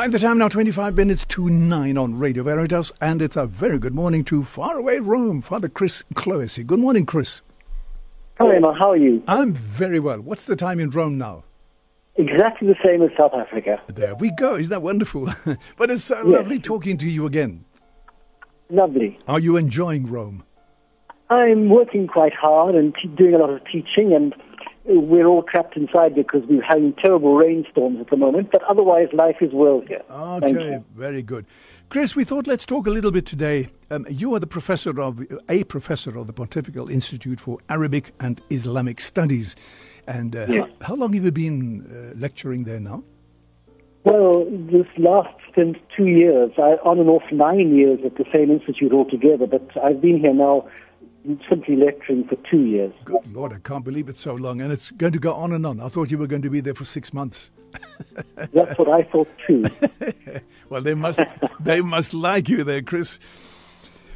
Right, the time now 25 minutes to 9 on Radio Veritas, and it's a very good morning to faraway Rome, Father Chris Clohessy. Good morning, Chris. Hi, Emil. How are you? I'm very well. What's the time in Rome now? Exactly the same as South Africa. There we go. Isn't that wonderful? but it's so Yes. lovely talking to you again. Lovely. Are you enjoying Rome? I'm working quite hard and doing a lot of teaching, and we're all trapped inside because we're having terrible rainstorms at the moment. But otherwise, life is well here. Okay, very good. Chris, we thought let's talk a little bit today. Um, you are the professor of a professor of the Pontifical Institute for Arabic and Islamic Studies, and uh, Yes. how, how long have you been uh, lecturing there now? Well, this last stint, two years, I, on and off nine years at the same institute altogether, but I've been here now simply lecturing for two years. Good Lord, I can't believe it's so long, and it's going to go on and on. I thought you were going to be there for six months. That's what I thought too. Well, they must they must like you there, Chris.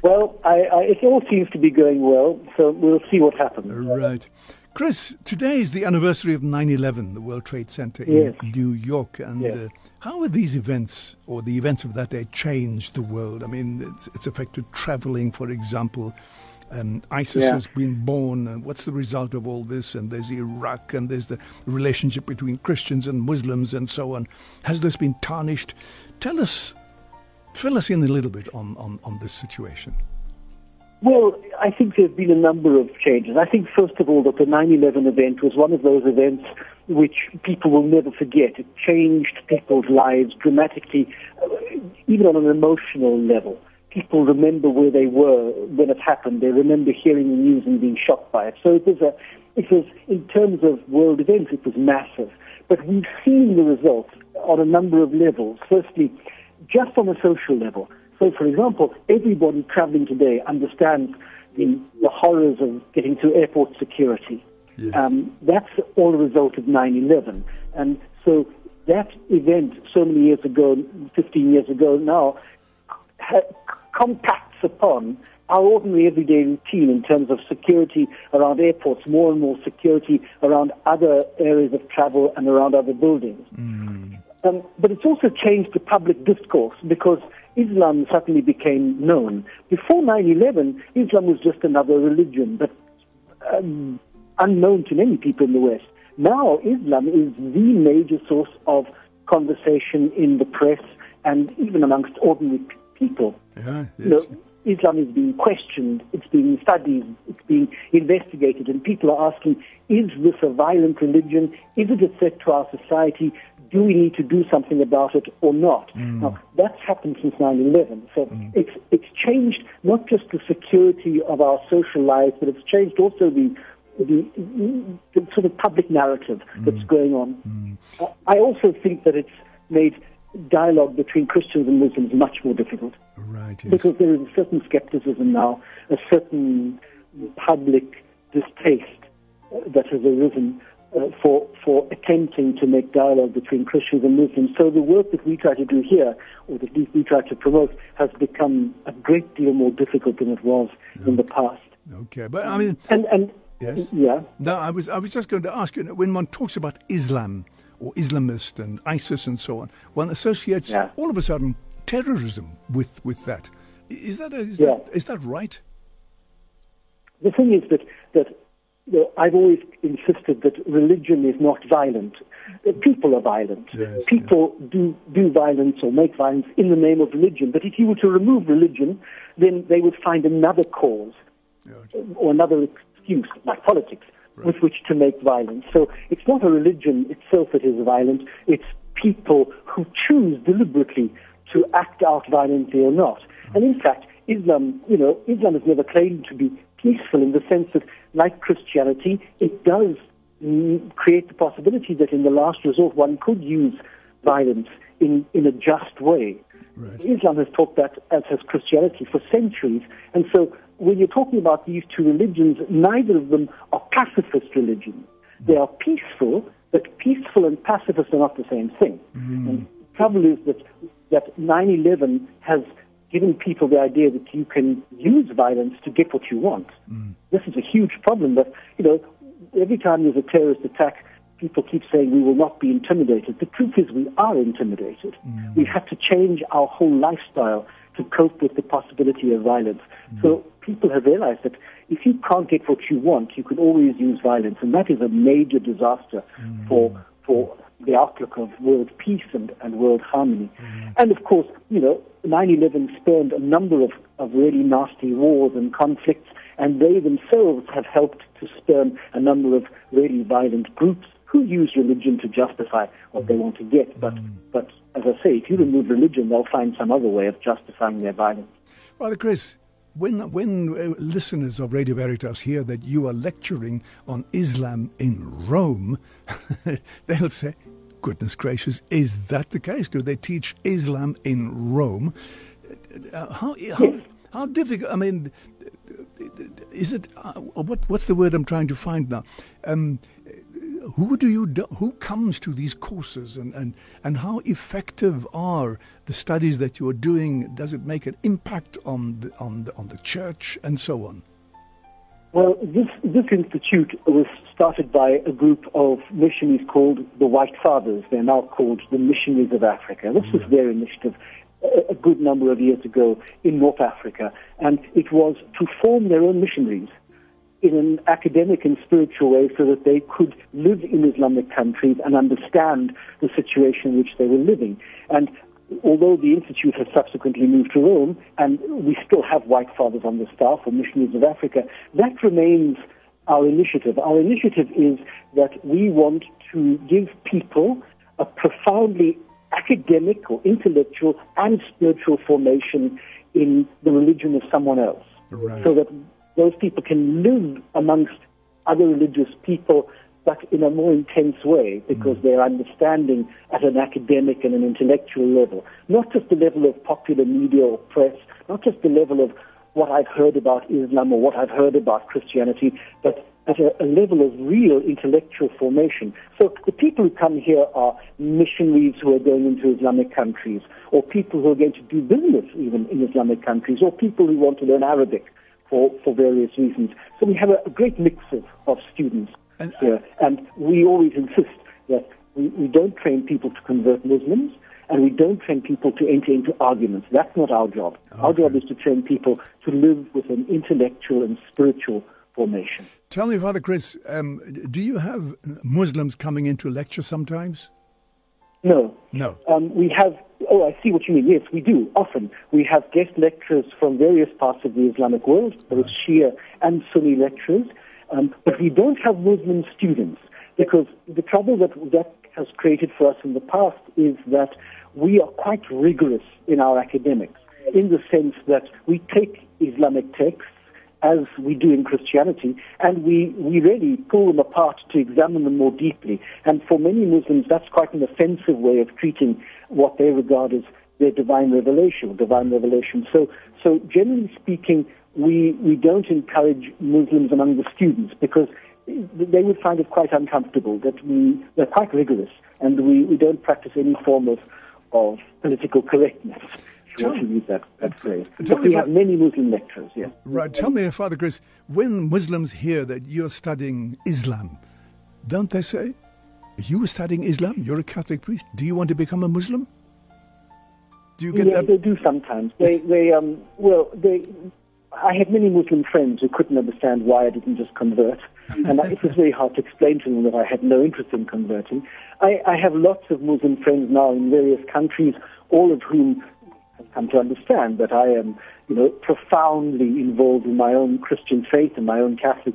Well, I, I, it all seems to be going well, so we'll see what happens. Right. Chris, today is the anniversary of 9 11, the World Trade Center in Yes. New York. And Yes. uh, how have these events, or the events of that day, changed the world? I mean, it's, it's affected traveling, for example. Um, ISIS Yeah. has been born. What's the result of all this? And there's Iraq, and there's the relationship between Christians and Muslims, and so on. Has this been tarnished? Tell us, fill us in a little bit on, on, on this situation. Well, I think there have been a number of changes. I think, first of all, that the 9 11 event was one of those events which people will never forget. It changed people's lives dramatically, uh, even on an emotional level. People remember where they were when it happened. They remember hearing the news and being shocked by it. So it was, a, it was in terms of world events, it was massive. But we've seen the results on a number of levels. Firstly, just on a social level. So, for example, everybody traveling today understands the, the horrors of getting through airport security. Yes. Um, that's all a result of 9-11. And so that event so many years ago, 15 years ago now, ha- compacts upon our ordinary everyday routine in terms of security around airports, more and more security around other areas of travel and around other buildings. Um, but it's also changed the public discourse because Islam suddenly became known. Before 9-11, Islam was just another religion, but um, unknown to many people in the West. Now, Islam is the major source of conversation in the press and even amongst ordinary people. Yeah, You know, yes. Islam is being questioned, it's being studied, it's being investigated, and people are asking, is this a violent religion? Is it a threat to our society? Do we need to do something about it or not? Mm. Now, that's happened since 9-11. So mm. it's, it's changed not just the security of our social lives, but it's changed also the, the, the sort of public narrative mm. that's going on. I also think that it's made dialogue between Christians and Muslims much more difficult Right, yes. because there is a certain skepticism now, a certain public distaste uh, that has arisen uh, for for attempting to make dialogue between Christians and Muslims. So the work that we try to do here, or that we try to promote, has become a great deal more difficult than it was in the past. Okay, but I mean, And and Yes. yeah. No, I was I was just going to ask you when one talks about Islam or Islamist and ISIS and so on, one associates Yeah. all of a sudden terrorism with with that. Is that is Yeah. that is that right? The thing is that that you know, I've always insisted that religion is not violent. Uh, people are violent. Yes, people do do violence or make violence in the name of religion. But if you were to remove religion, then they would find another cause uh, or another excuse, like politics, with which to make violence. So it's not a religion itself that is violent. It's people who choose deliberately to act out violently or not. And in fact, Islam, you know, Islam has never claimed to be peaceful in the sense that, like Christianity, it does create the possibility that in the last resort one could use violence in, in a just way. Right. Islam has taught that, as has Christianity, for centuries. And so when you're talking about these two religions, neither of them are pacifist religions. They are peaceful, but peaceful and pacifist are not the same thing. And the trouble is that, that 9-11 has given people the idea that you can use violence to get what you want. This is a huge problem that, you know, every time there's a terrorist attack, people keep saying we will not be intimidated. The truth is we are intimidated. Mm. We have to change our whole lifestyle to cope with the possibility of violence. Mm. So people have realized that if you can't get what you want, you can always use violence, and that is a major disaster mm. for for the outlook of world peace and, and world harmony. Mm. And of course, you know, 9/11 spurned a number of, of really nasty wars and conflicts, and they themselves have helped to spurn a number of really violent groups who use religion to justify what they want to get. But, mm. but as I say, if you remove religion, they'll find some other way of justifying their violence. Father Chris, when, when uh, listeners of Radio Veritas hear that you are lecturing on Islam in Rome, they'll say, goodness gracious, is that the case? Do they teach Islam in Rome? Uh, how, how, how difficult, I mean, is it, uh, what, what's the word I'm trying to find now? Um, who do you do, who comes to these courses and, and, and how effective are the studies that you are doing? Does it make an impact on the, on the, on the church and so on? Well, this, this institute was started by a group of missionaries called the White Fathers. They're now called the Missionaries of Africa. This was their initiative a good number of years ago in North Africa, and it was to form their own missionaries in an academic and spiritual way so that they could live in Islamic countries and understand the situation in which they were living. And although the Institute has subsequently moved to Rome, and we still have White Fathers on the staff or missionaries of Africa, that remains our initiative. Our initiative is that we want to give people a profoundly academic or intellectual and spiritual formation in the religion of someone else. Right. So that those people can live amongst other religious people, but in a more intense way because mm. they're understanding at an academic and an intellectual level, not just the level of popular media or press, not just the level of what I've heard about Islam or what I've heard about Christianity, but at a, a, level of real intellectual formation. So the people who come here are missionaries who are going into Islamic countries, or people who are going to do business even in Islamic countries, or people who want to learn Arabic, for, for various reasons. So we have a, a great mix of, of students and, here, and we always insist that we, we don't train people to convert Muslims, and we don't train people to enter into arguments. That's not our job. Okay. Our job is to train people to live with an intellectual and spiritual formation. Tell me, Father Chris, um, do you have Muslims coming into lecture sometimes? No. No. Um, we have, oh, I see what you mean. Yes, we do, often. We have guest lecturers from various parts of the Islamic world, both. Shia and Sunni lecturers, um, but we don't have Muslim students because the trouble that that has created for us in the past is that we are quite rigorous in our academics in the sense that we take Islamic texts as we do in Christianity, and we, we really pull them apart to examine them more deeply. And for many Muslims, that's quite an offensive way of treating what they regard as their divine revelation, divine revelation. So, so generally speaking, we, we don't encourage Muslims among the students because they would find it quite uncomfortable that we, we're quite rigorous and we, we don't practice any form of, of political correctness tell, use that, that phrase. But we have many Muslim lecturers, yes. Right. Tell me, Father Chris, when Muslims hear that you're studying Islam, don't they say, you are studying Islam, you're a Catholic priest, do you want to become a Muslim? Do you get yes, that? they do sometimes. They, they, um, well, they, I had many Muslim friends who couldn't understand why I didn't just convert, and it was very hard to explain to them that I had no interest in converting. I, I have lots of Muslim friends now in various countries, all of whom come to understand that I am, you know, profoundly involved in my own Christian faith and my own Catholic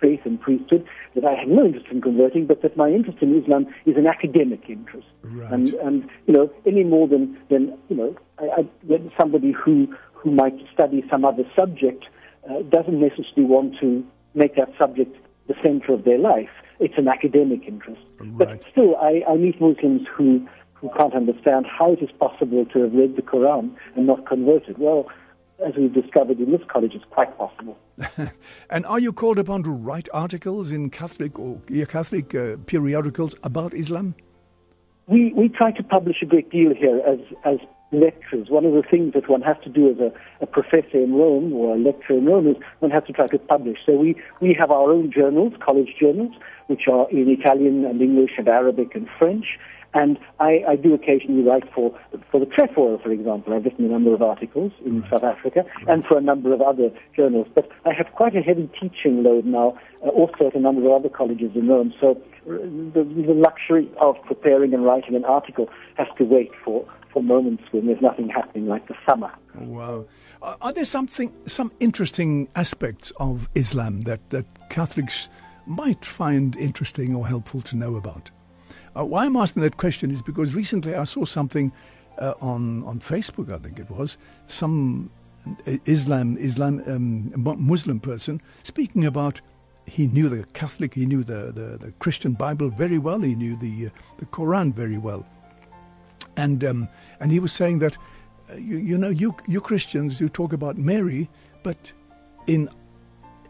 faith and priesthood, that I have no interest in converting, but that my interest in Islam is an academic interest. Right. And, and, you know, any more than, than you know, I, I, somebody who, who might study some other subject uh, doesn't necessarily want to make that subject the center of their life. It's an academic interest. Right. But still, I, I meet Muslims who who can't understand how it is possible to have read the Quran and not converted. Well, as we've discovered in this college, it's quite possible. and are you called upon to write articles in Catholic or Catholic uh, periodicals about Islam? we, we try to publish a great deal here as, as lecturers. One of the things that one has to do as a, a professor in Rome or a lecturer in Rome is one has to try to publish. So we, we have our own journals, college journals, which are in Italian and English and Arabic and French. And I, I do occasionally write for, for the Trefoil, for example. I've written a number of articles in right. South Africa right. and for a number of other journals. But I have quite a heavy teaching load now, uh, also at a number of other colleges in Rome. So uh, the, the luxury of preparing and writing an article has to wait for, for moments when there's nothing happening, like the summer. Wow. Are there something, some interesting aspects of Islam that, that Catholics might find interesting or helpful to know about? Uh, why I'm asking that question is because recently I saw something uh, on on Facebook, I think it was, some Islam Islam um, Muslim person speaking about he knew the Catholic, he knew the, the, the Christian Bible very well, he knew the uh, the Quran very well, and um, and he was saying that uh, you, you know you you Christians you talk about Mary, but in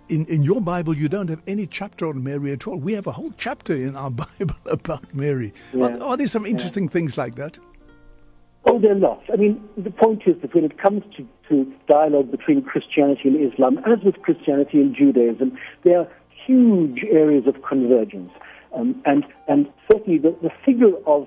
in, in your Bible, you don't have any chapter on Mary at all. We have a whole chapter in our Bible about Mary. Yeah. Are, are, there some interesting yeah. things like that? Oh, there are lots. I mean, the point is that when it comes to, to dialogue between Christianity and Islam, as with Christianity and Judaism, there are huge areas of convergence. Um, and, and certainly the, the figure of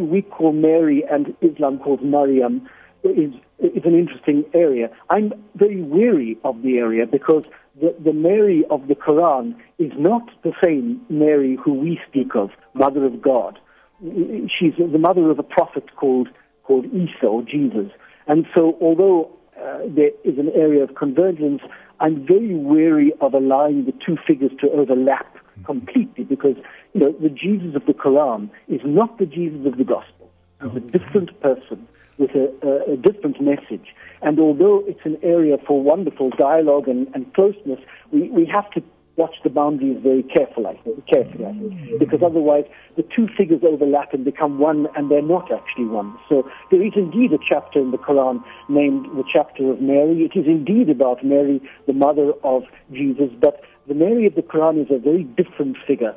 who we call Mary and Islam calls Maryam is, is an interesting area. I'm very weary of the area because the, the Mary of the Quran is not the same Mary who we speak of, Mother of God. She's the mother of a prophet called, called Isa or Jesus. And so although uh, there is an area of convergence, I'm very wary of allowing the two figures to overlap completely because you know the Jesus of the Quran is not the Jesus of the Gospel. He's a oh. different person with a, a, a different message. And although it's an area for wonderful dialogue and, and closeness, we, we have to watch the boundaries very carefully, carefully, I think, mm. because otherwise the two figures overlap and become one, and they're not actually one. So there is indeed a chapter in the Quran named the chapter of Mary. It is indeed about Mary, the mother of Jesus, but the Mary of the Quran is a very different figure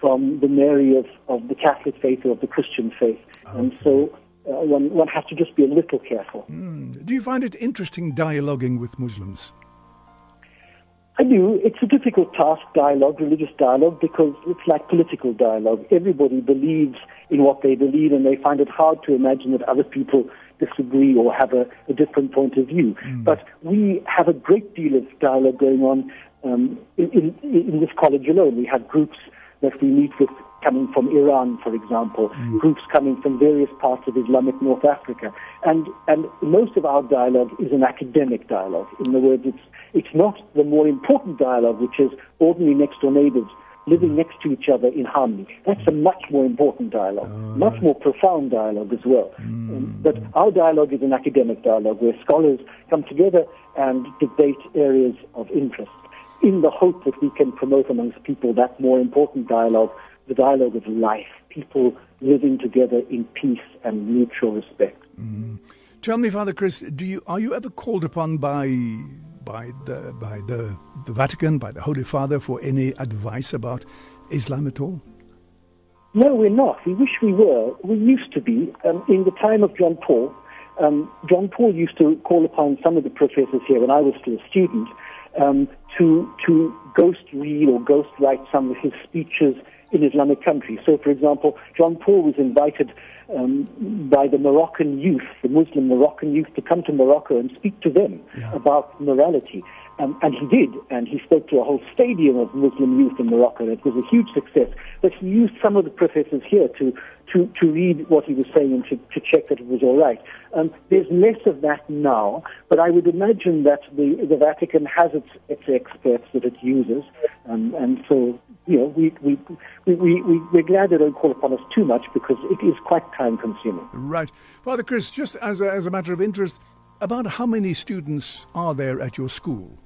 from the Mary of, of the Catholic faith or of the Christian faith. Okay. And so uh, one, one has to just be a little careful. Mm. Do you find it interesting dialoguing with Muslims? I do. It's a difficult task, dialogue, religious dialogue, because it's like political dialogue. Everybody believes in what they believe, and they find it hard to imagine that other people disagree or have a, a different point of view. Mm. But we have a great deal of dialogue going on um, in, in, in this college alone. We have groups that we meet with coming from Iran, for example, mm. groups coming from various parts of Islamic North Africa. And, and most of our dialogue is an academic dialogue. In other words, it's, it's not the more important dialogue, which is ordinary next door neighbors living next to each other in harmony. That's a much more important dialogue, uh, much more profound dialogue as well. Mm. Um, but our dialogue is an academic dialogue where scholars come together and debate areas of interest in the hope that we can promote amongst people that more important dialogue the dialogue of life, people living together in peace and mutual respect. Mm. Tell me, Father Chris, do you are you ever called upon by by the by the, the Vatican, by the Holy Father, for any advice about Islam at all? No, we're not. We wish we were. We used to be. Um, in the time of John Paul, um, John Paul used to call upon some of the professors here when I was still a student um, to to ghost read or ghost write some of his speeches in Islamic countries. So, for example, John Paul was invited um, by the Moroccan youth, the Muslim Moroccan youth, to come to Morocco and speak to them yeah. about morality. Um, and he did, and he spoke to a whole stadium of Muslim youth in Morocco. It was a huge success. But he used some of the professors here to, to, to read what he was saying and to, to check that it was all right. Um, there's less of that now, but I would imagine that the, the Vatican has its, its experts that it uses. Um, and so, you know, we, we, we, we, we're glad they don't call upon us too much because it is quite time consuming. Right. Father Chris, just as a, as a matter of interest, about how many students are there at your school?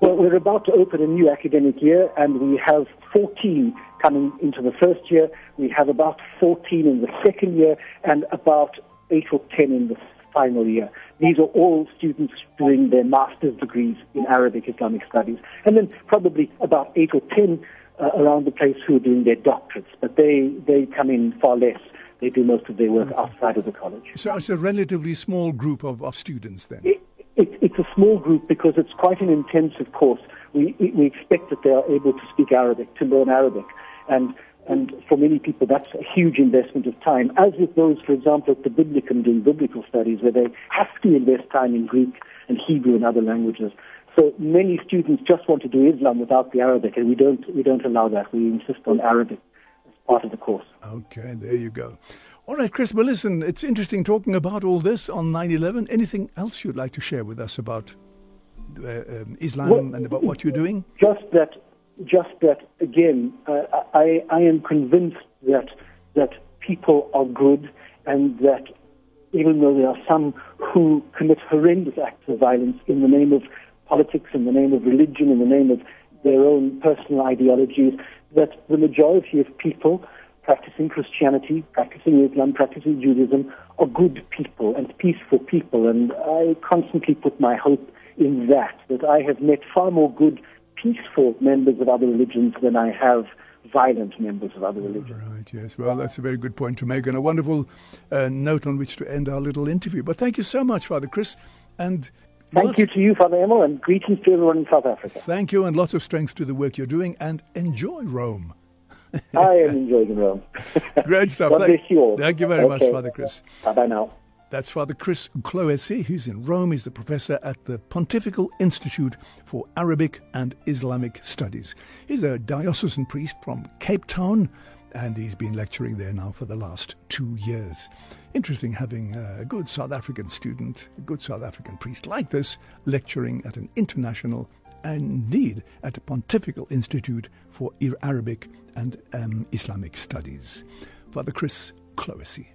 Well, we're about to open a new academic year, and we have 14 coming into the first year. We have about 14 in the second year, and about 8 or 10 in the final year. These are all students doing their master's degrees in Arabic Islamic studies, and then probably about 8 or 10 uh, around the place who are doing their doctorates, but they, they come in far less they do most of their work outside of the college. So it's a relatively small group of, of students then? It, it, it's a small group because it's quite an intensive course. We, we expect that they are able to speak Arabic, to learn Arabic. And, and for many people, that's a huge investment of time. As with those, for example, at the Biblicum doing biblical studies, where they have to invest time in Greek and Hebrew and other languages. So many students just want to do Islam without the Arabic, and we don't, we don't allow that. We insist on Arabic as part of the course. Okay, there you go. All right, Chris, well, listen, it's interesting talking about all this on 9 11. Anything else you'd like to share with us about uh, um, Islam well, and about what you're doing? Just that, just that, again, uh, I, I am convinced that, that people are good and that even though there are some who commit horrendous acts of violence in the name of politics, in the name of religion, in the name of their own personal ideologies, that the majority of people practicing Christianity, practicing Islam, practicing Judaism are good people and peaceful people. And I constantly put my hope in that, that I have met far more good, peaceful members of other religions than I have violent members of other religions. Right, yes. Well, that's a very good point to make and a wonderful uh, note on which to end our little interview. But thank you so much, Father Chris. And Thank you to you, Father Emil, and greetings to everyone in South Africa. Thank you, and lots of strength to the work you're doing, and enjoy Rome. I am enjoying Rome. Great stuff. God bless you all. Thank you very okay. much, Father Chris. Bye bye now. That's Father Chris Clohessy. He's in Rome. He's the professor at the Pontifical Institute for Arabic and Islamic Studies. He's a diocesan priest from Cape Town and he's been lecturing there now for the last two years. Interesting having a good South African student, a good South African priest like this, lecturing at an international and indeed at a Pontifical Institute for Arabic and um, Islamic Studies. Father Chris Clohessy.